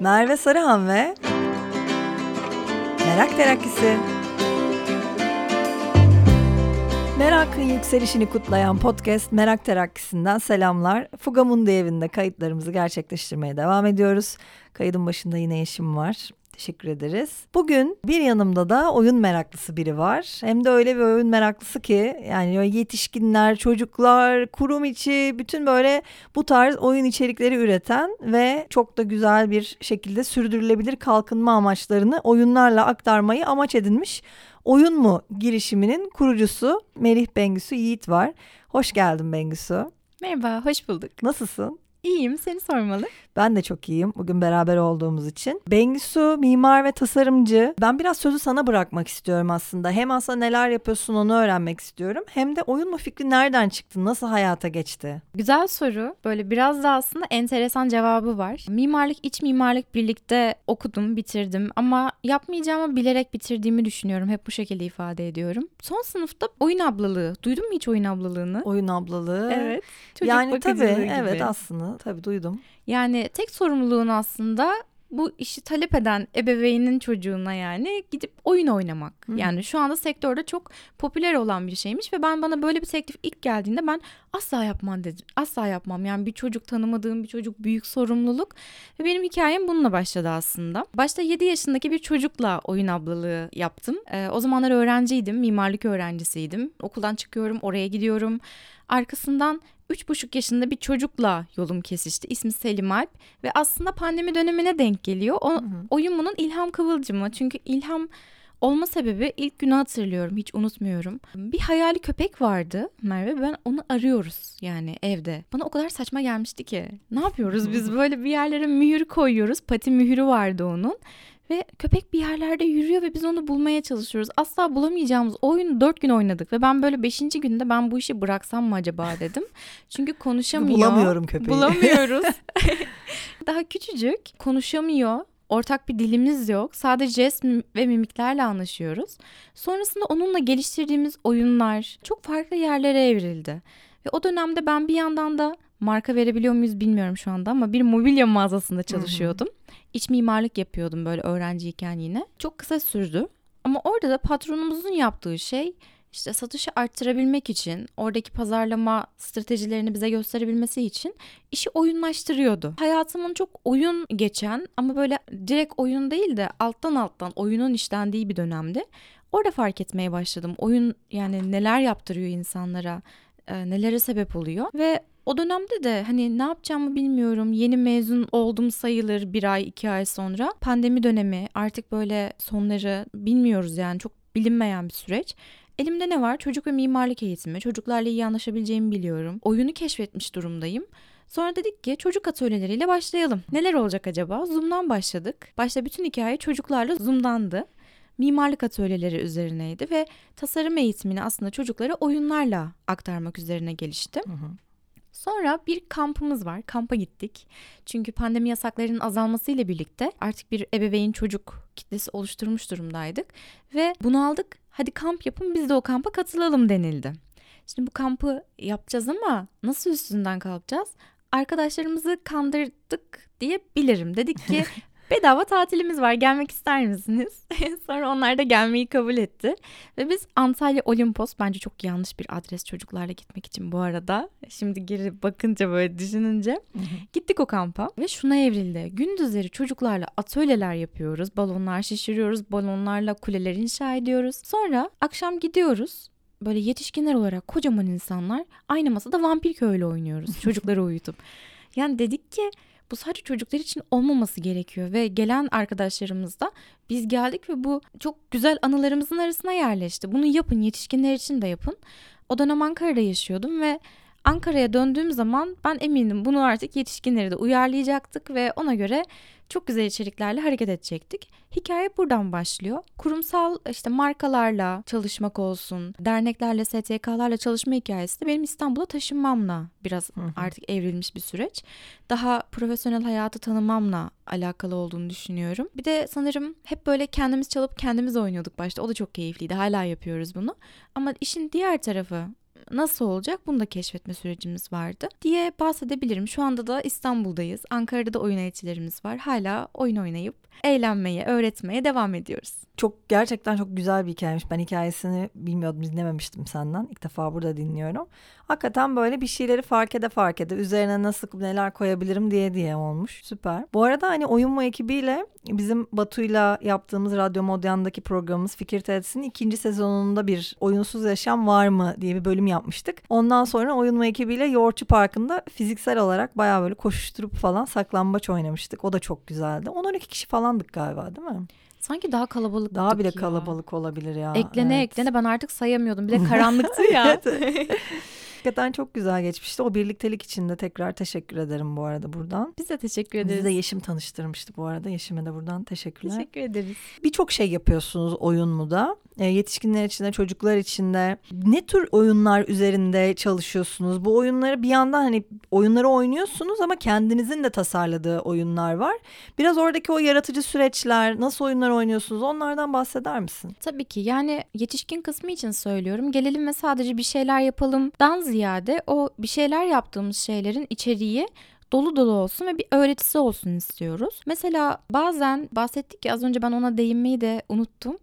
Merve Sarıhan ve Merak Terakkisi. Merakın yükselişini kutlayan podcast Merak Terakkisi'nden selamlar. Fugamundi evinde kayıtlarımızı gerçekleştirmeye devam ediyoruz. Kaydın başında yine eşim var. Teşekkür ederiz. Bugün bir yanımda da oyun meraklısı biri var. Hem de öyle bir oyun meraklısı ki yani yetişkinler, çocuklar, kurum içi bütün böyle bu tarz oyun içerikleri üreten ve çok da güzel bir şekilde sürdürülebilir kalkınma amaçlarını oyunlarla aktarmayı amaç edinmiş Oyun mu girişiminin kurucusu Merih Bengüsü Yiğit var. Hoş geldin Bengüsü. Merhaba, hoş bulduk. Nasılsın? İyiyim, seni sormalı. Ben de çok iyiyim bugün beraber olduğumuz için. Bengisu mimar ve tasarımcı. Ben biraz sözü sana bırakmak istiyorum aslında. Hem aslında neler yapıyorsun onu öğrenmek istiyorum. Hem de oyun mu fikri nereden çıktı? Nasıl hayata geçti? Güzel soru. Böyle biraz da aslında enteresan cevabı var. Mimarlık, iç mimarlık birlikte okudum, bitirdim. Ama yapmayacağımı bilerek bitirdiğimi düşünüyorum. Hep bu şekilde ifade ediyorum. Son sınıfta oyun ablalığı. Duydun mu hiç oyun ablalığını? Oyun ablalığı. Evet. Çocuk yani tabii gibi. evet aslında tabii duydum. Yani tek sorumluluğun aslında bu işi talep eden ebeveynin çocuğuna yani gidip oyun oynamak. Hı. Yani şu anda sektörde çok popüler olan bir şeymiş ve ben bana böyle bir teklif ilk geldiğinde ben asla yapmam dedim. Asla yapmam. Yani bir çocuk tanımadığım bir çocuk büyük sorumluluk ve benim hikayem bununla başladı aslında. Başta 7 yaşındaki bir çocukla oyun ablalığı yaptım. Ee, o zamanlar öğrenciydim, mimarlık öğrencisiydim. Okuldan çıkıyorum, oraya gidiyorum. Arkasından üç buçuk yaşında bir çocukla yolum kesişti. İsmi Selim Alp ve aslında pandemi dönemine denk geliyor. O, hı hı. oyun bunun ilham kıvılcımı. Çünkü ilham olma sebebi ilk günü hatırlıyorum hiç unutmuyorum. Bir hayali köpek vardı Merve ben onu arıyoruz yani evde. Bana o kadar saçma gelmişti ki. Ne yapıyoruz biz böyle bir yerlere mühür koyuyoruz. Pati mühürü vardı onun. Ve köpek bir yerlerde yürüyor ve biz onu bulmaya çalışıyoruz. Asla bulamayacağımız oyunu dört gün oynadık. Ve ben böyle beşinci günde ben bu işi bıraksam mı acaba dedim. Çünkü konuşamıyor. Bulamıyorum köpeği. Bulamıyoruz. Daha küçücük konuşamıyor. Ortak bir dilimiz yok. Sadece jest ve mimiklerle anlaşıyoruz. Sonrasında onunla geliştirdiğimiz oyunlar çok farklı yerlere evrildi. Ve o dönemde ben bir yandan da marka verebiliyor muyuz bilmiyorum şu anda ama bir mobilya mağazasında çalışıyordum. Hı hı. İç mimarlık yapıyordum böyle öğrenciyken yine. Çok kısa sürdü. Ama orada da patronumuzun yaptığı şey işte satışı arttırabilmek için, oradaki pazarlama stratejilerini bize gösterebilmesi için işi oyunlaştırıyordu. Hayatımın çok oyun geçen ama böyle direkt oyun değil de alttan alttan oyunun işlendiği bir dönemdi. Orada fark etmeye başladım. Oyun yani neler yaptırıyor insanlara, nelere sebep oluyor ve o dönemde de hani ne yapacağımı bilmiyorum. Yeni mezun oldum sayılır bir ay iki ay sonra. Pandemi dönemi artık böyle sonları bilmiyoruz yani çok bilinmeyen bir süreç. Elimde ne var? Çocuk ve mimarlık eğitimi. Çocuklarla iyi anlaşabileceğimi biliyorum. Oyunu keşfetmiş durumdayım. Sonra dedik ki çocuk atölyeleriyle başlayalım. Neler olacak acaba? Zoom'dan başladık. Başta bütün hikaye çocuklarla Zoom'dandı. Mimarlık atölyeleri üzerineydi ve tasarım eğitimini aslında çocuklara oyunlarla aktarmak üzerine gelişti. Hı hı. Sonra bir kampımız var. Kampa gittik. Çünkü pandemi yasaklarının azalmasıyla birlikte artık bir ebeveyn çocuk kitlesi oluşturmuş durumdaydık. Ve bunu aldık. Hadi kamp yapın biz de o kampa katılalım denildi. Şimdi bu kampı yapacağız ama nasıl üstünden kalkacağız? Arkadaşlarımızı kandırdık diyebilirim. Dedik ki bedava tatilimiz var gelmek ister misiniz? Sonra onlar da gelmeyi kabul etti. Ve biz Antalya Olimpos bence çok yanlış bir adres çocuklarla gitmek için bu arada. Şimdi geri bakınca böyle düşününce gittik o kampa ve şuna evrildi. Gündüzleri çocuklarla atölyeler yapıyoruz. Balonlar şişiriyoruz. Balonlarla kuleler inşa ediyoruz. Sonra akşam gidiyoruz böyle yetişkinler olarak kocaman insanlar aynı masada vampir köylü oynuyoruz çocukları uyutup. Yani dedik ki bu sadece çocuklar için olmaması gerekiyor ve gelen arkadaşlarımız da biz geldik ve bu çok güzel anılarımızın arasına yerleşti. Bunu yapın, yetişkinler için de yapın. O dönem Ankara'da yaşıyordum ve Ankara'ya döndüğüm zaman ben eminim bunu artık yetişkinleri de uyarlayacaktık ve ona göre çok güzel içeriklerle hareket edecektik. Hikaye buradan başlıyor. Kurumsal işte markalarla çalışmak olsun, derneklerle, STK'larla çalışma hikayesi de benim İstanbul'a taşınmamla biraz artık evrilmiş bir süreç. Daha profesyonel hayatı tanımamla alakalı olduğunu düşünüyorum. Bir de sanırım hep böyle kendimiz çalıp kendimiz oynuyorduk başta. O da çok keyifliydi. Hala yapıyoruz bunu. Ama işin diğer tarafı nasıl olacak bunu da keşfetme sürecimiz vardı diye bahsedebilirim. Şu anda da İstanbul'dayız. Ankara'da da oyun elçilerimiz var. Hala oyun oynayıp eğlenmeye, öğretmeye devam ediyoruz. Çok gerçekten çok güzel bir hikayemiş. Ben hikayesini bilmiyordum, dinlememiştim senden. İlk defa burada dinliyorum. Hakikaten böyle bir şeyleri fark ede fark ede üzerine nasıl neler koyabilirim diye diye olmuş. Süper. Bu arada hani Oyun mu ekibiyle bizim Batu'yla yaptığımız Radyo Modyan'daki programımız Fikir Teatrisi'nin ikinci sezonunda bir oyunsuz yaşam var mı diye bir bölüm yapmıştık. Ondan sonra Oyun mu ekibiyle Yoğurtçu Parkı'nda fiziksel olarak bayağı böyle koşuşturup falan saklambaç oynamıştık. O da çok güzeldi. 10-12 kişi falandık galiba değil mi? Sanki daha kalabalık Daha bile ya. kalabalık olabilir ya. Eklene evet. eklene ben artık sayamıyordum. Bir de karanlıktı ya. Hakikaten çok güzel geçmişti. O birliktelik için de tekrar teşekkür ederim bu arada buradan. Biz de teşekkür ederiz. Bizi de Yeşim tanıştırmıştı bu arada. Yeşim'e de buradan teşekkürler. Teşekkür ederiz. Birçok şey yapıyorsunuz oyun mu da. E, yetişkinler için de çocuklar için de. Ne tür oyunlar üzerinde çalışıyorsunuz? Bu oyunları bir yandan hani oyunları oynuyorsunuz ama kendinizin de tasarladığı oyunlar var. Biraz oradaki o yaratıcı süreçler, nasıl oyunlar oynuyorsunuz onlardan bahseder misin? Tabii ki yani yetişkin kısmı için söylüyorum. Gelelim ve sadece bir şeyler yapalımdan ziyade o bir şeyler yaptığımız şeylerin içeriği dolu dolu olsun ve bir öğretisi olsun istiyoruz. Mesela bazen bahsettik ya az önce ben ona değinmeyi de unuttum.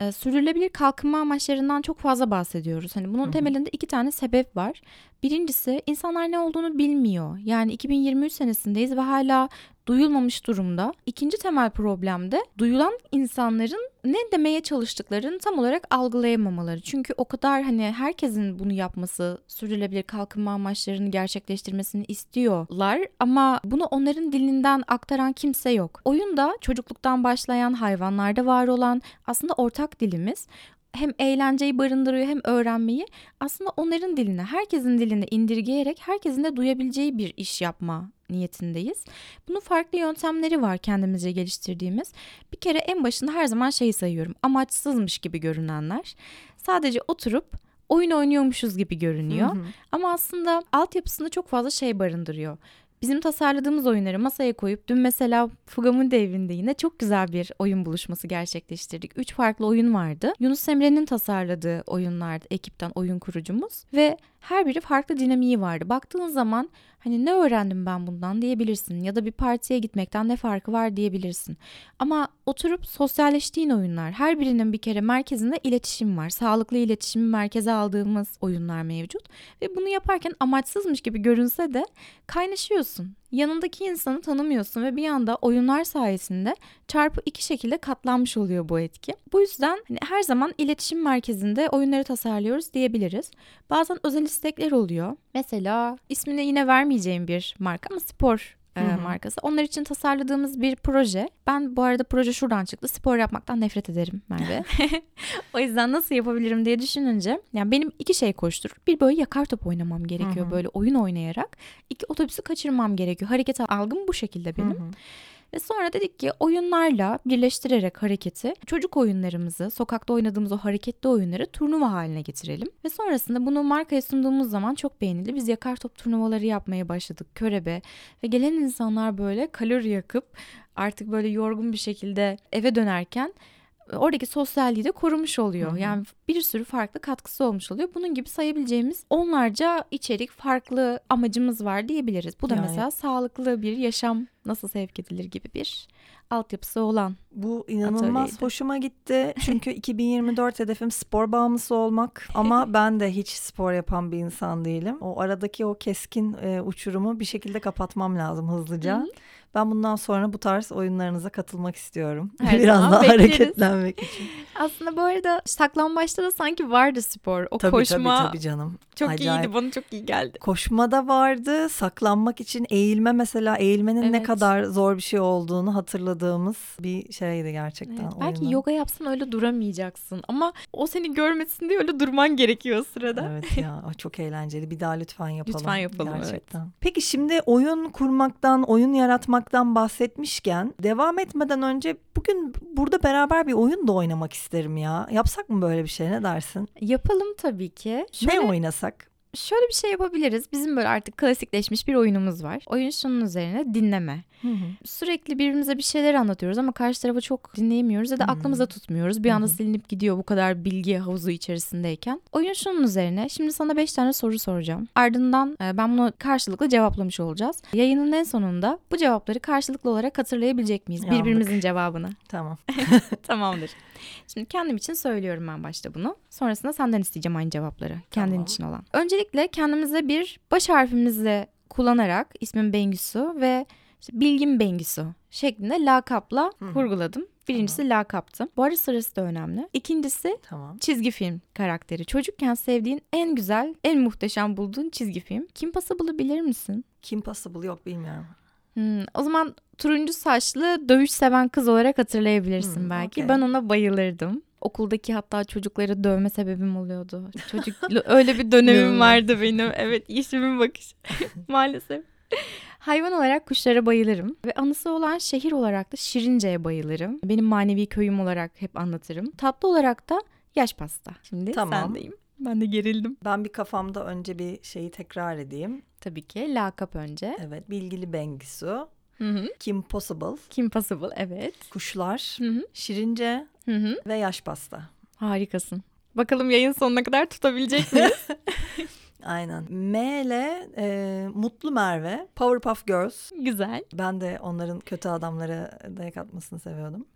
Ee, sürdürülebilir kalkınma amaçlarından çok fazla bahsediyoruz. Hani bunun Hı-hı. temelinde iki tane sebep var. Birincisi insanlar ne olduğunu bilmiyor. Yani 2023 senesindeyiz ve hala duyulmamış durumda. İkinci temel problem de duyulan insanların ne demeye çalıştıklarını tam olarak algılayamamaları. Çünkü o kadar hani herkesin bunu yapması, sürdürülebilir kalkınma amaçlarını gerçekleştirmesini istiyorlar ama bunu onların dilinden aktaran kimse yok. Oyunda çocukluktan başlayan hayvanlarda var olan aslında ortak dilimiz hem eğlenceyi barındırıyor hem öğrenmeyi aslında onların diline, herkesin diline indirgeyerek herkesin de duyabileceği bir iş yapma niyetindeyiz. Bunun farklı yöntemleri var kendimizce geliştirdiğimiz. Bir kere en başında her zaman şeyi sayıyorum. Amaçsızmış gibi görünenler. Sadece oturup oyun oynuyormuşuz gibi görünüyor. Hı hı. Ama aslında altyapısında çok fazla şey barındırıyor. Bizim tasarladığımız oyunları masaya koyup dün mesela Fugam'ın evinde yine çok güzel bir oyun buluşması gerçekleştirdik. Üç farklı oyun vardı. Yunus Emre'nin tasarladığı oyunlardı ekipten oyun kurucumuz ve her biri farklı dinamiği vardı. Baktığın zaman hani ne öğrendim ben bundan diyebilirsin ya da bir partiye gitmekten ne farkı var diyebilirsin. Ama oturup sosyalleştiğin oyunlar her birinin bir kere merkezinde iletişim var. Sağlıklı iletişimi merkeze aldığımız oyunlar mevcut ve bunu yaparken amaçsızmış gibi görünse de kaynaşıyorsun yanındaki insanı tanımıyorsun ve bir anda oyunlar sayesinde çarpı iki şekilde katlanmış oluyor bu etki. Bu yüzden hani her zaman iletişim merkezinde oyunları tasarlıyoruz diyebiliriz. Bazen özel istekler oluyor. Mesela ismini yine vermeyeceğim bir marka ama spor e, markası. Onlar için tasarladığımız bir proje. Ben bu arada proje şuradan çıktı. Spor yapmaktan nefret ederim Merve. o yüzden nasıl yapabilirim diye düşününce yani benim iki şey koşturur. Bir böyle yakar top oynamam gerekiyor böyle oyun oynayarak. İki otobüsü kaçırmam gerekiyor. Hareket algım bu şekilde benim. Ve sonra dedik ki oyunlarla birleştirerek hareketi çocuk oyunlarımızı, sokakta oynadığımız o hareketli oyunları turnuva haline getirelim. Ve sonrasında bunu markaya sunduğumuz zaman çok beğenildi. Biz yakar top turnuvaları yapmaya başladık körebe ve gelen insanlar böyle kalori yakıp artık böyle yorgun bir şekilde eve dönerken oradaki sosyalliği de korumuş oluyor. Hı hı. Yani bir sürü farklı katkısı olmuş oluyor. Bunun gibi sayabileceğimiz onlarca içerik, farklı amacımız var diyebiliriz. Bu da yani. mesela sağlıklı bir yaşam nasıl sevk edilir gibi bir altyapısı olan Bu inanılmaz atölyeydi. hoşuma gitti. Çünkü 2024 hedefim spor bağımlısı olmak ama ben de hiç spor yapan bir insan değilim. O aradaki o keskin e, uçurumu bir şekilde kapatmam lazım hızlıca. Hı-hı. Ben bundan sonra bu tarz oyunlarınıza katılmak istiyorum. Her Biraz daha bekleriz. hareketlenmek için. Aslında bu arada saklambaçta da sanki vardı spor. O tabii, koşma tabii tabii canım. Çok Acayip. iyiydi bana çok iyi geldi. Koşma da vardı. Saklanmak için eğilme mesela eğilmenin evet. ne kadar zor bir şey olduğunu hatırladığımız bir şeydi gerçekten. Evet, belki yoga yapsan öyle duramayacaksın ama o seni görmesin diye öyle durman gerekiyor o sırada. Evet ya çok eğlenceli. Bir daha lütfen yapalım. Lütfen yapalım gerçekten. Evet. Peki şimdi oyun kurmaktan, oyun yaratmaktan bahsetmişken devam etmeden önce bugün burada beraber bir oyun da oynamak isterim ya. Yapsak mı böyle bir şey ne dersin? Yapalım tabii ki. Şöyle... Ne oynasak? şöyle bir şey yapabiliriz. Bizim böyle artık klasikleşmiş bir oyunumuz var. Oyun şunun üzerine dinleme. Hı hı. Sürekli birbirimize bir şeyler anlatıyoruz ama karşı tarafı çok dinleyemiyoruz ya da Hı aklımıza tutmuyoruz. Bir anda silinip gidiyor bu kadar bilgi havuzu içerisindeyken. Oyun şunun üzerine. Şimdi sana 5 tane soru soracağım. Ardından e, ben bunu karşılıklı cevaplamış olacağız. Yayının en sonunda bu cevapları karşılıklı olarak hatırlayabilecek miyiz? Yandık. Birbirimizin cevabını. Tamam. Tamamdır. Şimdi kendim için söylüyorum ben başta bunu. Sonrasında senden isteyeceğim aynı cevapları. Kendin Tamam. için olan. Öncelikle kendimize bir baş harfimizle kullanarak ismim Bengisu ve işte bilgim Bengisu şeklinde lakapla Hı vurguladım. Birincisi lakaptı. Bu arada sırası da önemli. İkincisi Tamam. çizgi film karakteri. Çocukken sevdiğin en güzel, en muhteşem bulduğun çizgi film. Kim Possible'ı bilir misin? Kim Possible yok bilmiyorum. Hmm, o zaman turuncu saçlı dövüş seven kız olarak hatırlayabilirsin Hmm, belki. okey. Ben ona bayılırdım. Okuldaki hatta çocukları dövme sebebim oluyordu. Çocuk öyle bir dönemim vardı benim. Evet yeşimin bakış maalesef. Hayvan olarak kuşlara bayılırım ve anısı olan şehir olarak da Şirince'ye bayılırım. Benim manevi köyüm olarak hep anlatırım. Tatlı olarak da yaş pasta. Şimdi Tamam. sendeyim. Ben de gerildim. Ben bir kafamda önce bir şeyi tekrar edeyim. Tabii ki lakap önce. Evet. Bilgili Bengisu. Hı hı. Kim Possible. Kim Possible evet. Kuşlar. Hı hı. Şirince Hı hı. ve yaş pasta. Harikasın. Bakalım yayın sonuna kadar tutabilecek miyiz? Aynen. M ile e, Mutlu Merve. Powerpuff Girls. Güzel. Ben de onların kötü adamları dayak atmasını seviyordum.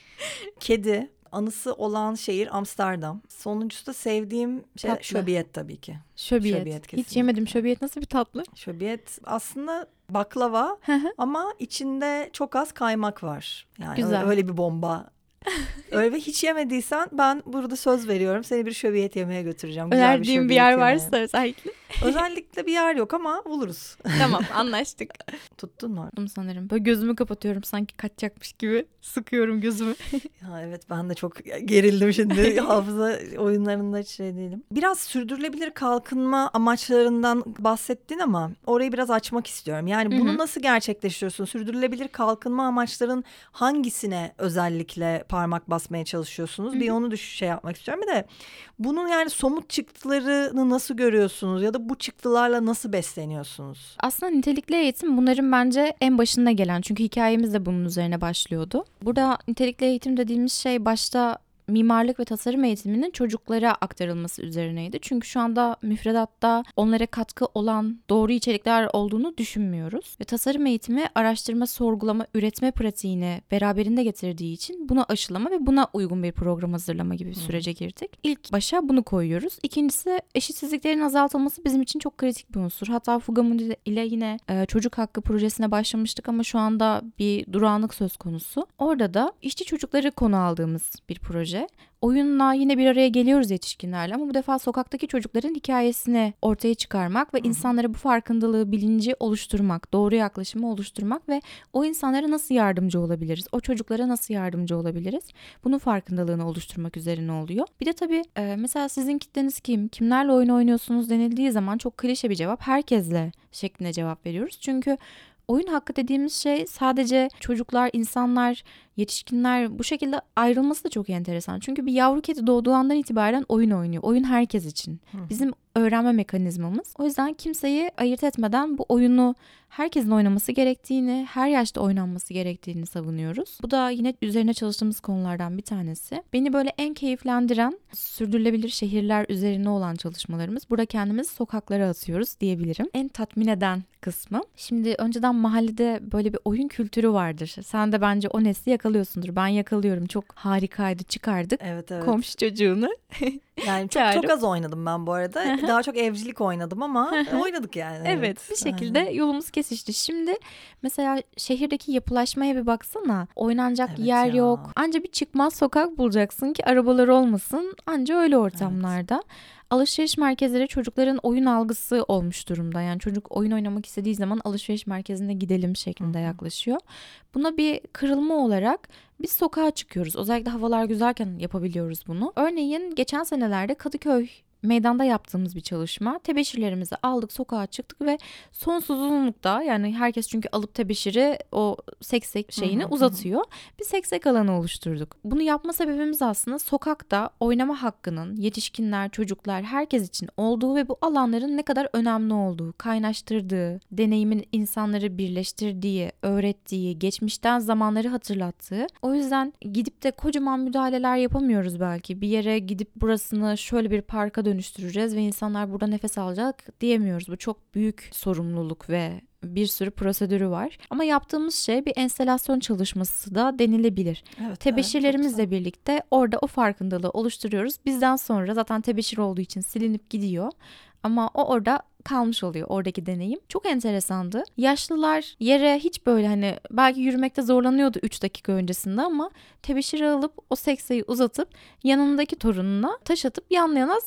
Kedi. Anısı olan şehir Amsterdam. Sonuncusu da sevdiğim şey Tatlı. şöbiyet tabii ki. Şöbiyet. Şöbiyet Hiç yemedim. Şöbiyet nasıl bir tatlı? Şöbiyet aslında baklava ama içinde çok az kaymak var. Yani Güzel. öyle bir bomba. öyle ve hiç yemediysen ben burada söz veriyorum. Seni bir şöbiyet yemeye götüreceğim. Güzel Önerdiğim bir şöbiyet yer yemeğe. varsa özellikle. Özellikle bir yer yok ama buluruz. tamam anlaştık. Tuttun mu? Bunu sanırım. Böyle gözümü kapatıyorum sanki kaçacakmış gibi. Sıkıyorum gözümü. Ya evet ben de çok gerildim şimdi hafıza oyunlarında hiç şey değilim. Biraz sürdürülebilir kalkınma amaçlarından bahsettin ama orayı biraz açmak istiyorum. Yani bunu hı. nasıl gerçekleştiriyorsun? Sürdürülebilir kalkınma amaçlarının hangisine özellikle parmak basmaya çalışıyorsunuz? Hı Bir onu düş şey yapmak istiyorum. Bir de bunun yani somut çıktılarını nasıl görüyorsunuz ya da bu çıktılarla nasıl besleniyorsunuz? Aslında nitelikli eğitim bunların bence en başında gelen. Çünkü hikayemiz de bunun üzerine başlıyordu. Burada nitelikli eğitim dediğimiz şey başta mimarlık ve tasarım eğitiminin çocuklara aktarılması üzerineydi. Çünkü şu anda müfredatta onlara katkı olan doğru içerikler olduğunu düşünmüyoruz. Ve tasarım eğitimi araştırma, sorgulama, üretme pratiğini beraberinde getirdiği için buna aşılama ve buna uygun bir program hazırlama gibi bir sürece girdik. İlk başa bunu koyuyoruz. İkincisi eşitsizliklerin azaltılması bizim için çok kritik bir unsur. Hatta Fugamundi ile yine e, çocuk hakkı projesine başlamıştık ama şu anda bir durağanlık söz konusu. Orada da işçi çocukları konu aldığımız bir proje. Oyunla yine bir araya geliyoruz yetişkinlerle ama bu defa sokaktaki çocukların hikayesini ortaya çıkarmak ve insanlara bu farkındalığı, bilinci oluşturmak, doğru yaklaşımı oluşturmak ve o insanlara nasıl yardımcı olabiliriz? O çocuklara nasıl yardımcı olabiliriz? Bunun farkındalığını oluşturmak üzerine oluyor. Bir de tabii e, mesela sizin kitleniz kim? Kimlerle oyun oynuyorsunuz denildiği zaman çok klişe bir cevap herkesle şeklinde cevap veriyoruz. Çünkü oyun hakkı dediğimiz şey sadece çocuklar, insanlar, yetişkinler bu şekilde ayrılması da çok enteresan. Çünkü bir yavru kedi doğduğu andan itibaren oyun oynuyor. Oyun herkes için. Bizim öğrenme mekanizmamız. O yüzden kimseyi ayırt etmeden bu oyunu herkesin oynaması gerektiğini, her yaşta oynanması gerektiğini savunuyoruz. Bu da yine üzerine çalıştığımız konulardan bir tanesi. Beni böyle en keyiflendiren sürdürülebilir şehirler üzerine olan çalışmalarımız. Burada kendimizi sokaklara atıyoruz diyebilirim. En tatmin eden kısmı. Şimdi önceden mahallede böyle bir oyun kültürü vardır. Sen de bence o nesli yakalıyorsundur. Ben yakalıyorum. Çok harikaydı. Çıkardık. Evet evet. Komşu çocuğunu. Yani çok çok az oynadım ben bu arada. Daha çok evcilik oynadım ama oynadık yani. Evet bir şekilde Aynen. yolumuz kesişti. Şimdi mesela şehirdeki yapılaşmaya bir baksana. Oynanacak Evet yer ya. yok. Anca bir çıkmaz sokak bulacaksın ki arabalar olmasın. Anca öyle ortamlarda. Alışveriş merkezleri çocukların oyun algısı olmuş durumda. Yani çocuk oyun oynamak istediği zaman alışveriş merkezine gidelim şeklinde yaklaşıyor. Buna bir kırılma olarak biz sokağa çıkıyoruz. Özellikle havalar güzelken yapabiliyoruz bunu. Örneğin geçen senelerde Kadıköy meydanda yaptığımız bir çalışma. Tebeşirlerimizi aldık sokağa çıktık ve sonsuz uzunlukta yani herkes çünkü alıp tebeşiri o seksek şeyini Hı hı, hı. uzatıyor. Bir seksek alanı oluşturduk. Bunu yapma sebebimiz aslında sokakta oynama hakkının yetişkinler, çocuklar herkes için olduğu ve bu alanların ne kadar önemli olduğu, kaynaştırdığı, deneyimin insanları birleştirdiği, öğrettiği, geçmişten zamanları hatırlattığı. O yüzden gidip de kocaman müdahaleler yapamıyoruz belki. Bir yere gidip burasını şöyle bir parka dönüştüreceğiz ve insanlar burada nefes alacak diyemiyoruz. Bu çok büyük sorumluluk ve bir sürü prosedürü var. Ama yaptığımız şey bir enstelasyon çalışması da denilebilir. Evet, Tebeşirlerimizle evet, birlikte orada o farkındalığı oluşturuyoruz. Bizden sonra zaten tebeşir olduğu için silinip gidiyor. Ama o orada kalmış oluyor oradaki deneyim. Çok enteresandı. Yaşlılar yere hiç böyle hani belki yürümekte zorlanıyordu 3 dakika öncesinde ama tebeşiri alıp o sekseyi uzatıp yanındaki torununa taş atıp yan yana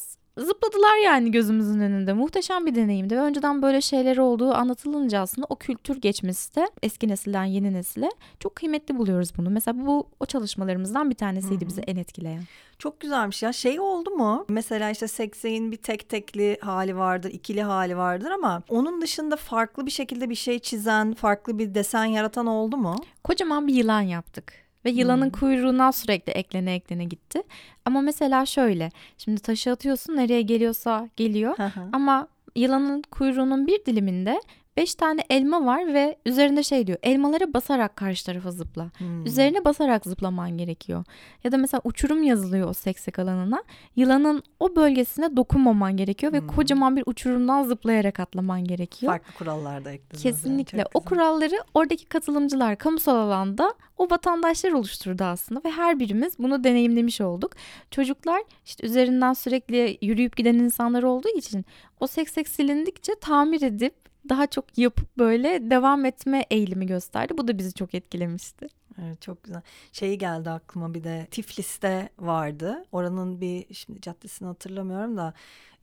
zıpladılar yani gözümüzün önünde. Muhteşem bir deneyimdi ve önceden böyle şeyler olduğu anlatılınca aslında o kültür geçmesi de eski nesilden yeni nesile çok kıymetli buluyoruz bunu. Mesela bu o çalışmalarımızdan bir tanesiydi bizi en etkileyen. Çok güzelmiş ya. Şey oldu mu? Mesela işte sekseğin bir tek tekli hali vardır, ikili hali vardır ama onun dışında farklı bir şekilde bir şey çizen, farklı bir desen yaratan oldu mu? Kocaman bir yılan yaptık. Ve yılanın Hmm. kuyruğuna sürekli eklene eklene gitti. Ama mesela şöyle. Şimdi taşı atıyorsun nereye geliyorsa geliyor. Hı. Ama yılanın kuyruğunun bir diliminde beş tane elma var ve üzerinde şey diyor. Elmalara basarak karşı tarafa zıpla. Hmm. Üzerine basarak zıplaman gerekiyor. Ya da mesela uçurum yazılıyor o seksek alanına. Yılanın o bölgesine dokunmaman gerekiyor ve Hmm. kocaman bir uçurumdan zıplayarak atlaman gerekiyor. Farklı kurallar da eklediniz. Kesinlikle. yani, o kuralları oradaki katılımcılar kamusal alanda o vatandaşlar oluşturdu aslında ve her birimiz bunu deneyimlemiş olduk. Çocuklar işte üzerinden sürekli yürüyüp giden insanlar olduğu için o seksek silindikçe tamir edip daha çok yapıp böyle devam etme eğilimi gösterdi. Bu da bizi çok etkilemişti. Evet çok güzel. Şey geldi aklıma bir de Tiflis'te vardı. Oranın bir şimdi caddesini hatırlamıyorum da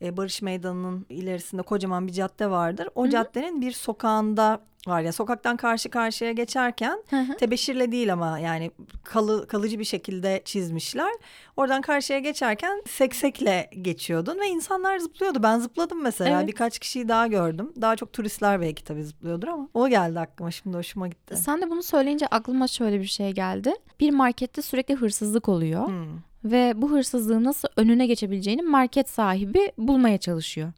e, Barış Meydanı'nın ilerisinde kocaman bir cadde vardır. O Hı hı. caddenin bir sokağında var ya sokaktan karşı karşıya geçerken tebeşirle değil ama yani kalı, kalıcı bir şekilde çizmişler. Oradan karşıya geçerken seksekle geçiyordun ve insanlar zıplıyordu. Ben zıpladım mesela. Evet. Birkaç kişiyi daha gördüm. Daha çok turistler belki tabii zıplıyordur ama o geldi aklıma şimdi hoşuma gitti. Sen de bunu söyleyince aklıma şöyle bir şey geldi. Bir markette sürekli hırsızlık oluyor. Hmm. ve bu hırsızlığın nasıl önüne geçebileceğini market sahibi bulmaya çalışıyor.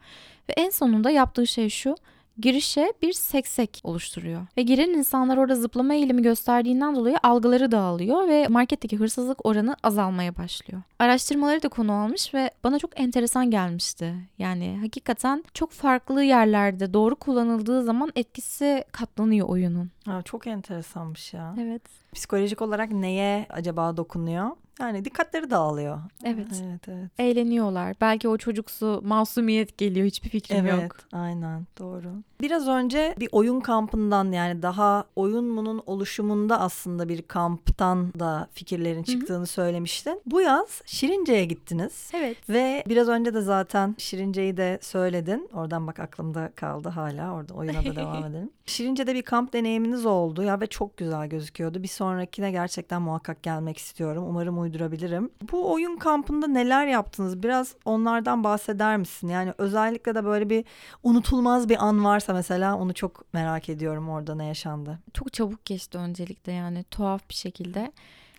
Ve en sonunda yaptığı şey şu. Girişe bir seksek oluşturuyor. Ve giren insanlar orada zıplama eğilimi gösterdiğinden dolayı algıları dağılıyor ve marketteki hırsızlık oranı azalmaya başlıyor. Araştırmaları da konu almış ve bana çok enteresan gelmişti. Yani hakikaten çok farklı yerlerde doğru kullanıldığı zaman etkisi katlanıyor oyunun. Ha, çok enteresanmış ya. Evet. Psikolojik olarak neye acaba dokunuyor? Yani dikkatleri dağılıyor. Evet. Evet, evet. Eğleniyorlar. Belki o çocuksu masumiyet geliyor. Hiçbir fikrim Evet, yok. aynen doğru. Biraz önce bir oyun kampından yani daha oyun bunun oluşumunda aslında bir kamptan da fikirlerin çıktığını söylemiştin. Bu yaz Şirince'ye gittiniz. Evet. Ve biraz önce de zaten Şirince'yi de söyledin. Oradan bak aklımda kaldı hala. Orada oyuna da devam edelim. Şirince'de bir kamp deneyiminiz oldu ya ve çok güzel gözüküyordu. Bir sonrakine gerçekten muhakkak gelmek istiyorum. Umarım uydurabilirim. Bu oyun kampında neler yaptınız? Biraz onlardan bahseder misin? Yani özellikle de böyle bir unutulmaz bir an varsa mesela onu çok merak ediyorum orada ne yaşandı. Çok çabuk geçti öncelikle yani tuhaf bir şekilde.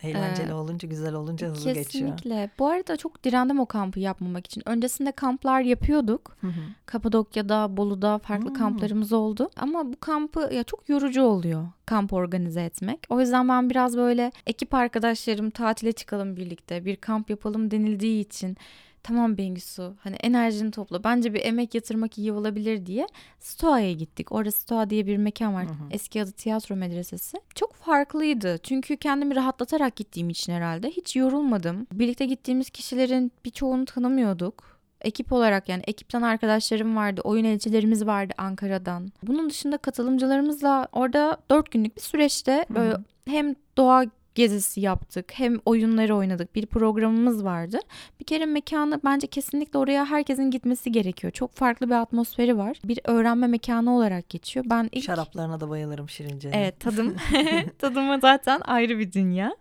Eğlenceli Ee, olunca, güzel olunca hızlı geçiyor. Kesinlikle. Bu arada çok direndim o kampı yapmamak için. Öncesinde kamplar yapıyorduk. Hı hı. Kapadokya'da, Bolu'da farklı Hmm. kamplarımız oldu. Ama bu kampı ya çok yorucu oluyor kamp organize etmek. O yüzden ben biraz böyle ekip arkadaşlarım tatile çıkalım birlikte, bir kamp yapalım denildiği için tamam Bengisu hani enerjini topla bence bir emek yatırmak iyi olabilir diye Stoa'ya gittik. Orada Stoa diye bir mekan var. Hı hı. Eski adı tiyatro medresesi. Çok farklıydı. Çünkü kendimi rahatlatarak gittiğim için herhalde. Hiç yorulmadım. Birlikte gittiğimiz kişilerin birçoğunu tanımıyorduk. Ekip olarak yani ekipten arkadaşlarım vardı. Oyun elçilerimiz vardı Ankara'dan. Bunun dışında katılımcılarımızla orada dört günlük bir süreçte böyle hem doğa gezisi yaptık hem oyunları oynadık bir programımız vardı. Bir kere mekanı bence kesinlikle oraya herkesin gitmesi gerekiyor. Çok farklı bir atmosferi var. Bir öğrenme mekanı olarak geçiyor. Ben ilk... Şaraplarına da bayılırım Şirince'nin. Evet tadım tadımı zaten ayrı bir dünya.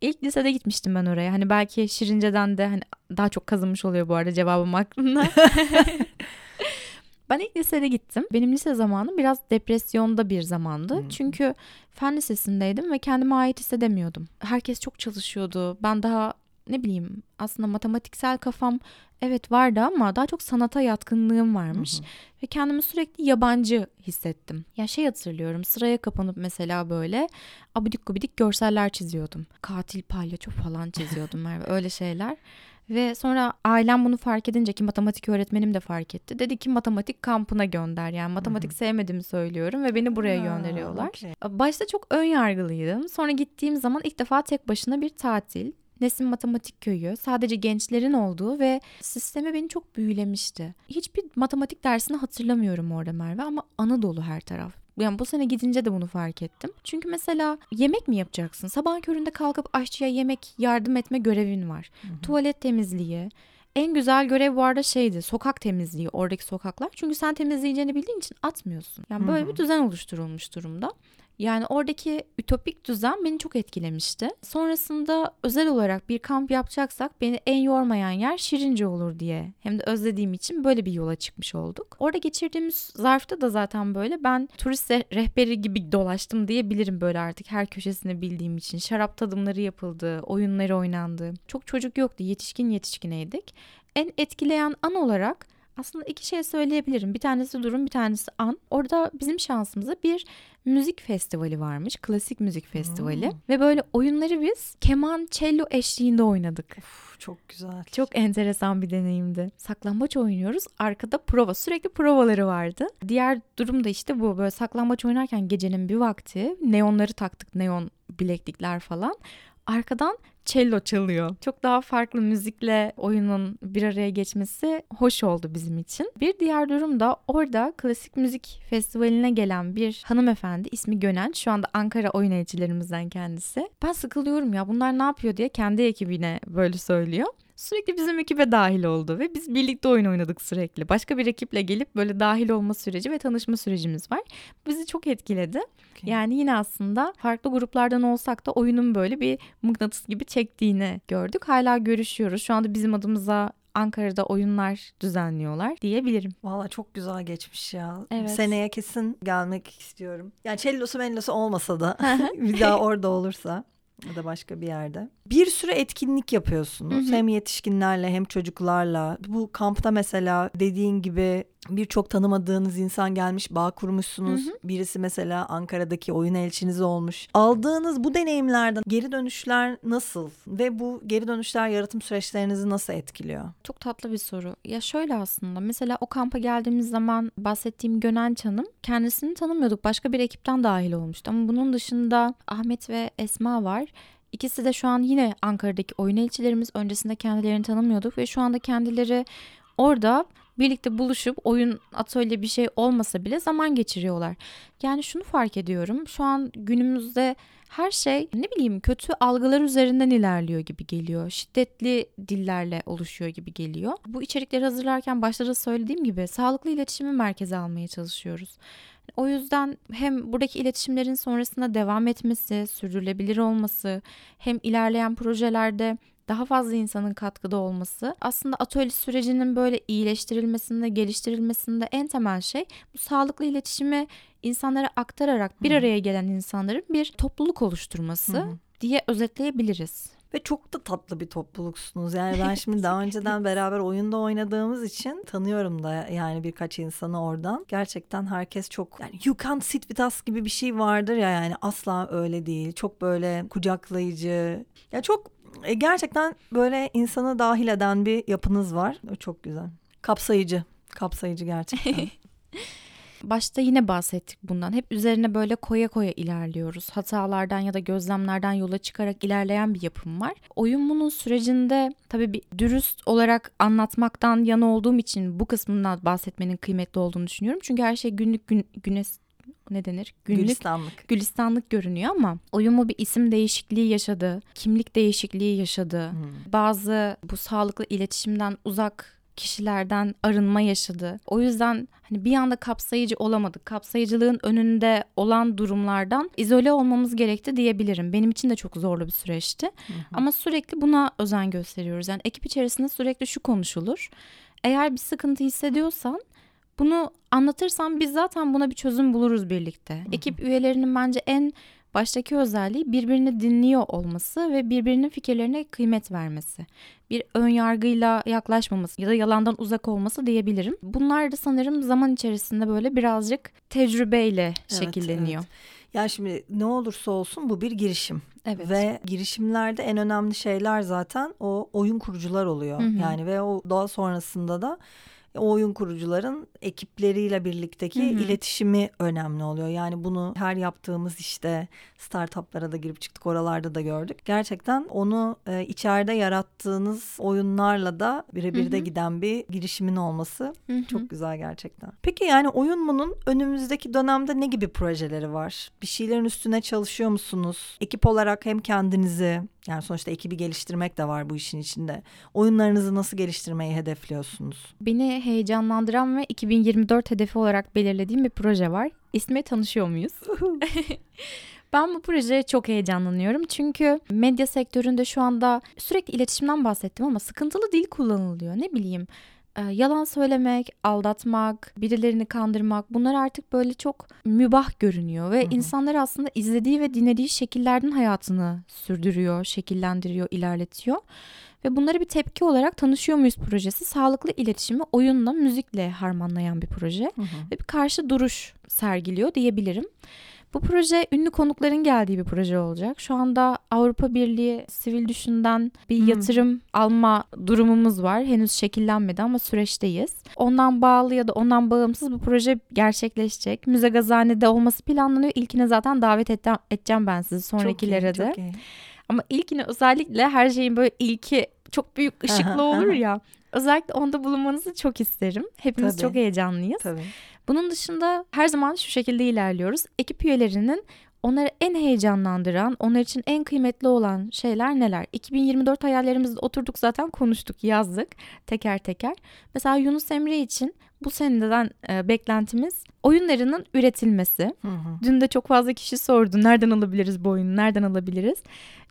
İlk lisede gitmiştim ben oraya. Hani belki Şirince'den de hani daha çok kazınmış oluyor bu arada cevabım aklımda. ben ilk lisede gittim. Benim lise zamanım biraz depresyonda bir zamandı. Hmm. Çünkü fen lisesindeydim ve kendime ait hissedemiyordum. Herkes çok çalışıyordu. Ben daha ne bileyim aslında matematiksel kafam evet vardı ama daha çok sanata yatkınlığım varmış. Hı hı. Ve kendimi sürekli yabancı hissettim. Ya şey hatırlıyorum sıraya kapanıp mesela böyle abidik gubidik görseller çiziyordum. Katil palyaço falan çiziyordum Merve öyle şeyler. Ve sonra ailem bunu fark edince ki matematik öğretmenim de fark etti. Dedi ki matematik kampına gönder. Yani matematik Hı-hı. sevmediğimi söylüyorum ve beni buraya ha, gönderiyorlar. Okay. Başta çok ön yargılıydım. Sonra gittiğim zaman ilk defa tek başına bir tatil. Nesin Matematik Köyü sadece gençlerin olduğu ve sisteme beni çok büyülemişti. Hiçbir matematik dersini hatırlamıyorum orada Merve ama anı dolu her taraf. Yani bu sene gidince de bunu fark ettim. Çünkü mesela yemek mi yapacaksın? Sabah köründe kalkıp aşçıya yemek yardım etme görevin var. Hı hı. Tuvalet temizliği, en güzel görev bu arada şeydi sokak temizliği oradaki sokaklar. Çünkü sen temizleyeceğini bildiğin için atmıyorsun. Yani böyle Hı-hı. bir düzen oluşturulmuş durumda. Yani oradaki ütopik düzen beni çok etkilemişti. Sonrasında özel olarak bir kamp yapacaksak beni en yormayan yer Şirince olur diye. Hem de özlediğim için böyle bir yola çıkmış olduk. Orada geçirdiğimiz zarfta da zaten böyle ben turist rehberi gibi dolaştım diyebilirim böyle artık her köşesini bildiğim için. Şarap tadımları yapıldı, oyunları oynandı. Çok çocuk yoktu, yetişkin yetişkineydik. En etkileyen an olarak aslında iki şey söyleyebilirim. Bir tanesi durum, bir tanesi an. Orada bizim şansımıza bir müzik festivali varmış. Klasik müzik festivali. Hmm. Ve böyle oyunları biz keman, cello eşliğinde oynadık. Uf, çok güzel. Çok enteresan bir deneyimdi. Saklambaç oynuyoruz. Arkada prova. Sürekli provaları vardı. Diğer durum da işte bu. Böyle saklambaç oynarken gecenin bir vakti neonları taktık. Neon bileklikler falan. Arkadan cello çalıyor. Çok daha farklı müzikle oyunun bir araya geçmesi hoş oldu bizim için. Bir diğer durum da orada klasik müzik festivaline gelen bir hanımefendi ismi Gönen. Şu anda Ankara oyun kendisi. Ben sıkılıyorum ya bunlar ne yapıyor diye kendi ekibine böyle söylüyor sürekli bizim ekibe dahil oldu ve biz birlikte oyun oynadık sürekli. Başka bir ekiple gelip böyle dahil olma süreci ve tanışma sürecimiz var. Bizi çok etkiledi. Okay. Yani yine aslında farklı gruplardan olsak da oyunun böyle bir mıknatıs gibi çektiğini gördük. Hala görüşüyoruz. Şu anda bizim adımıza Ankara'da oyunlar düzenliyorlar diyebilirim. Valla çok güzel geçmiş ya. Evet. Seneye kesin gelmek istiyorum. Yani cellosu mellosu olmasa da bir daha orada olursa ya da başka bir yerde. Bir sürü etkinlik yapıyorsunuz. Hı hı. Hem yetişkinlerle hem çocuklarla. Bu kampta mesela dediğin gibi birçok tanımadığınız insan gelmiş bağ kurmuşsunuz. Hı hı. Birisi mesela Ankara'daki oyun elçiniz olmuş. Aldığınız bu deneyimlerden geri dönüşler nasıl ve bu geri dönüşler yaratım süreçlerinizi nasıl etkiliyor? Çok tatlı bir soru. Ya şöyle aslında mesela o kampa geldiğimiz zaman bahsettiğim Gönenç Hanım kendisini tanımıyorduk. Başka bir ekipten dahil olmuştu. Ama bunun dışında Ahmet ve Esma var. İkisi de şu an yine Ankara'daki oyun elçilerimiz. Öncesinde kendilerini tanımıyorduk ve şu anda kendileri orada birlikte buluşup oyun atölye bir şey olmasa bile zaman geçiriyorlar. Yani şunu fark ediyorum. Şu an günümüzde her şey ne bileyim kötü algılar üzerinden ilerliyor gibi geliyor. Şiddetli dillerle oluşuyor gibi geliyor. Bu içerikleri hazırlarken başta da söylediğim gibi sağlıklı iletişimi merkeze almaya çalışıyoruz. O yüzden hem buradaki iletişimlerin sonrasında devam etmesi, sürdürülebilir olması, hem ilerleyen projelerde daha fazla insanın katkıda olması aslında atölye sürecinin böyle iyileştirilmesinde, geliştirilmesinde en temel şey bu sağlıklı iletişimi insanlara aktararak bir araya gelen insanların bir topluluk oluşturması Hı. diye özetleyebiliriz. Ve çok da tatlı bir topluluksunuz. Yani ben şimdi daha önceden beraber oyunda oynadığımız için tanıyorum da yani birkaç insanı oradan. Gerçekten herkes çok yani you can't sit with us gibi bir şey vardır ya yani asla öyle değil. Çok böyle kucaklayıcı. Ya çok e, gerçekten böyle insanı dahil eden bir yapınız var. Çok güzel. Kapsayıcı. Kapsayıcı gerçekten. Başta yine bahsettik bundan. Hep üzerine böyle koya koya ilerliyoruz. Hatalardan ya da gözlemlerden yola çıkarak ilerleyen bir yapım var. Oyun bunun sürecinde tabii bir dürüst olarak anlatmaktan yana olduğum için bu kısmından bahsetmenin kıymetli olduğunu düşünüyorum. Çünkü her şey günlük gün, güne ne denir? Günlük Gülistanlık. gülistanlık görünüyor ama oyun mu bir isim değişikliği yaşadı, kimlik değişikliği yaşadı. Hmm. Bazı bu sağlıklı iletişimden uzak kişilerden arınma yaşadı. O yüzden hani bir anda kapsayıcı olamadık. Kapsayıcılığın önünde olan durumlardan izole olmamız gerekti diyebilirim. Benim için de çok zorlu bir süreçti. Hı hı. Ama sürekli buna özen gösteriyoruz. Yani ekip içerisinde sürekli şu konuşulur. Eğer bir sıkıntı hissediyorsan bunu anlatırsan biz zaten buna bir çözüm buluruz birlikte. Ekip üyelerinin bence en baştaki özelliği birbirini dinliyor olması ve birbirinin fikirlerine kıymet vermesi. Bir ön yargıyla yaklaşmaması ya da yalandan uzak olması diyebilirim. Bunlar da sanırım zaman içerisinde böyle birazcık tecrübeyle Evet, şekilleniyor. Ya şimdi ne olursa olsun bu bir girişim. Evet. Ve girişimlerde en önemli şeyler zaten o oyun kurucular oluyor. Hı hı. Yani ve o daha sonrasında da o oyun kurucuların ekipleriyle birlikteki Hı hı. iletişimi önemli oluyor. Yani bunu her yaptığımız işte startuplara da girip çıktık oralarda da gördük. Gerçekten onu e, içeride yarattığınız oyunlarla da birebir de giden bir girişimin olması Hı hı. çok güzel gerçekten. Peki yani Oyunmu'nun önümüzdeki dönemde ne gibi projeleri var? Bir şeylerin üstüne çalışıyor musunuz? Ekip olarak hem kendinizi yani sonuçta ekibi geliştirmek de var bu işin içinde. Oyunlarınızı nasıl geliştirmeyi hedefliyorsunuz? Beni heyecanlandıran ve 2024 hedefi olarak belirlediğim bir proje var. İsmi tanışıyor muyuz? Ben bu projeye çok heyecanlanıyorum çünkü medya sektöründe şu anda sürekli iletişimden bahsettim ama sıkıntılı dil kullanılıyor. Ne bileyim yalan söylemek, aldatmak, birilerini kandırmak bunlar artık böyle çok mübah görünüyor ve Hı hı. insanlar aslında izlediği ve dinlediği şekillerden hayatını sürdürüyor, şekillendiriyor, ilerletiyor. Ve bunlara bir tepki olarak Tanışıyor Muyuz projesi sağlıklı iletişimi oyunla, müzikle harmanlayan bir proje ve bir karşı duruş sergiliyor diyebilirim. Bu proje ünlü konukların geldiği bir proje olacak. Şu anda Avrupa Birliği Sivil Düşün'den bir Hmm. yatırım alma durumumuz var. Henüz şekillenmedi ama süreçteyiz. Ondan bağlı ya da ondan bağımsız bu proje gerçekleşecek. Müze Gazhane'de olması planlanıyor. İlkine zaten davet ette- edeceğim ben sizi sonrakilere çok iyi, de. çok iyi. Ama ilkine özellikle her şeyin böyle ilki çok büyük ışıklı Aha, olur aha. ya. Özellikle onda bulunmanızı çok isterim. Hepimiz Tabii. çok heyecanlıyız. Tabii. Bunun dışında her zaman şu şekilde ilerliyoruz. Ekip üyelerinin onları en heyecanlandıran, onlar için en kıymetli olan şeyler neler? 2024 hayallerimizde oturduk zaten konuştuk, yazdık teker teker. Mesela Yunus Emre için bu seneden e, beklentimiz oyunlarının üretilmesi. Hı hı. Dün de çok fazla kişi sordu nereden alabiliriz bu oyunu, nereden alabiliriz?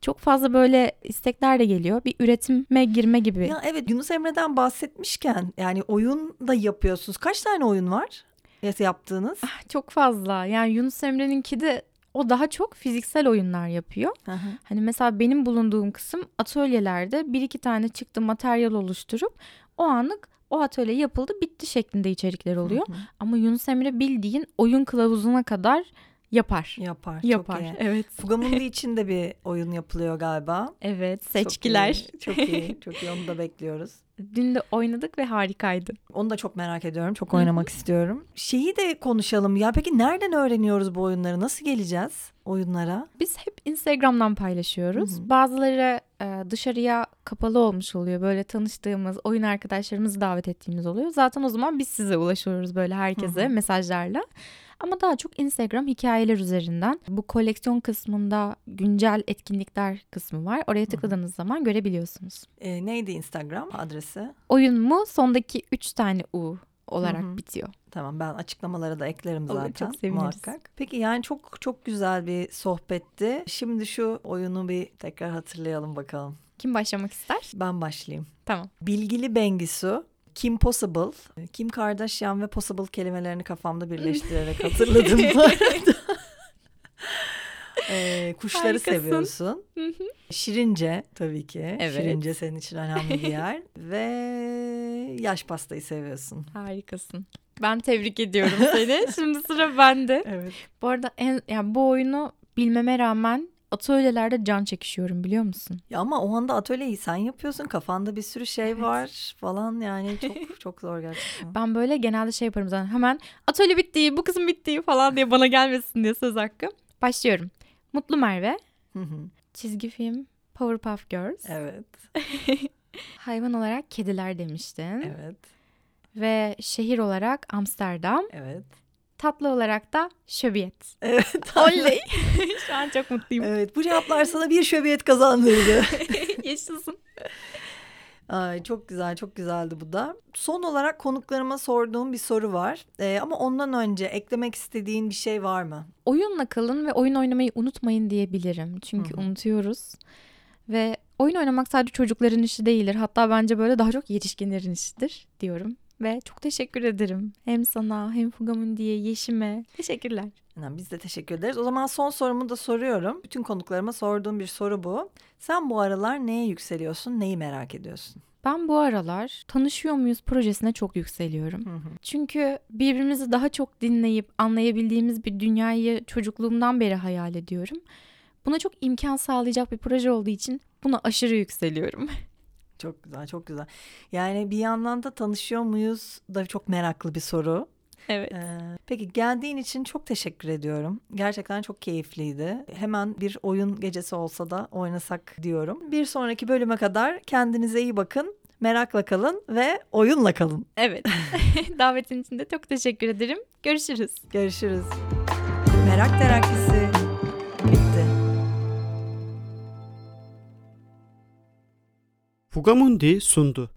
Çok fazla böyle istekler de geliyor. Bir üretime girme gibi. Ya evet Yunus Emre'den bahsetmişken yani oyun da yapıyorsunuz. Kaç tane oyun var? Ya- Yaptığınız? Çok fazla. Yani Yunus Emre'ninki de o daha çok fiziksel oyunlar yapıyor. Hı hı. Hani mesela benim bulunduğum kısım atölyelerde bir iki tane çıktı materyal oluşturup o anlık o atölye yapıldı bitti şeklinde içerikler oluyor. Hı hı. Ama Yunus Emre bildiğin oyun kılavuzuna kadar yapar. Yapar. Yapar. Çok iyi. Evet. Fugamundi için de bir oyun yapılıyor galiba. Evet. Çok Seçkiler. iyi, Çok iyi. Çok iyi. Onu da bekliyoruz. Dün de oynadık ve harikaydı. Onu da çok merak ediyorum. Çok oynamak istiyorum. Şeyi de konuşalım. Ya peki nereden öğreniyoruz bu oyunları? Nasıl geleceğiz oyunlara? Biz hep Instagram'dan paylaşıyoruz. Bazıları dışarıya kapalı olmuş oluyor. Böyle tanıştığımız, oyun arkadaşlarımızı davet ettiğimiz oluyor. Zaten o zaman biz size ulaşıyoruz böyle herkese mesajlarla. Ama daha çok Instagram hikayeler üzerinden. Bu koleksiyon kısmında güncel etkinlikler kısmı var. Oraya tıkladığınız zaman görebiliyorsunuz. Ee, neydi Instagram adresi? Oyun mu sondaki 3 tane U olarak Hı hı. bitiyor. Tamam ben açıklamalara da eklerim Olur, zaten çok seviniriz. muhakkak. Peki yani çok çok güzel bir sohbetti. Şimdi şu oyunu bir tekrar hatırlayalım bakalım. Kim başlamak ister? Ben başlayayım. Tamam. Bilgili Bengisu, Kim Possible, Kim Kardashian ve Possible kelimelerini kafamda birleştirerek hatırladım bu arada. Ee, kuşları Harikasın. seviyorsun. Hı hı. Şirince tabii ki. Evet. Şirince senin için önemli bir yer. ve yaş pastayı seviyorsun. Harikasın. Ben tebrik ediyorum seni. Şimdi sıra bende. Evet. Bu arada en, yani bu oyunu bilmeme rağmen atölyelerde can çekişiyorum biliyor musun? Ya ama o anda atölyeyi sen yapıyorsun. Kafanda bir sürü şey Evet. var falan yani çok çok zor gerçekten. Ben böyle genelde şey yaparım zaten hemen atölye bitti bu kısım bitti falan diye bana gelmesin diye söz hakkı. Başlıyorum. Mutlu Merve, Hı hı. çizgi film Powerpuff Girls, evet. hayvan olarak kediler demiştin Evet. ve şehir olarak Amsterdam, Evet. tatlı olarak da şöbiyet. Evet. Oley. Şu an çok mutluyum. Evet bu cevaplar sana bir şöbiyet kazandırdı. Yaşasın. Ay, çok güzel çok güzeldi bu da. Son olarak konuklarıma sorduğum bir soru var. Ee, ama ondan önce eklemek istediğin bir şey var mı? Oyunla kalın ve oyun oynamayı unutmayın diyebilirim. Çünkü Hı hı. unutuyoruz. Ve oyun oynamak sadece çocukların işi değildir. Hatta bence böyle daha çok yetişkinlerin işidir diyorum. Ve çok teşekkür ederim. Hem sana hem Fugamundi'ye, Yeşim'e. Teşekkürler. Yani biz de teşekkür ederiz. O zaman son sorumu da soruyorum. Bütün konuklarıma sorduğum bir soru bu. Sen bu aralar neye yükseliyorsun, neyi merak ediyorsun? Ben bu aralar Tanışıyor Muyuz projesine çok yükseliyorum. Hı hı. Çünkü birbirimizi daha çok dinleyip anlayabildiğimiz bir dünyayı çocukluğumdan beri hayal ediyorum. Buna çok imkan sağlayacak bir proje olduğu için buna aşırı yükseliyorum. Çok güzel, çok güzel. Yani bir yandan da tanışıyor muyuz da çok meraklı bir soru. Evet. Ee, peki geldiğin için çok teşekkür ediyorum. Gerçekten çok keyifliydi. Hemen bir oyun gecesi olsa da oynasak diyorum. Bir sonraki bölüme kadar kendinize iyi bakın. Merakla kalın ve oyunla kalın. Evet. Davetin için de çok teşekkür ederim. Görüşürüz. Görüşürüz. Merak terakisi Fugamundi sundu.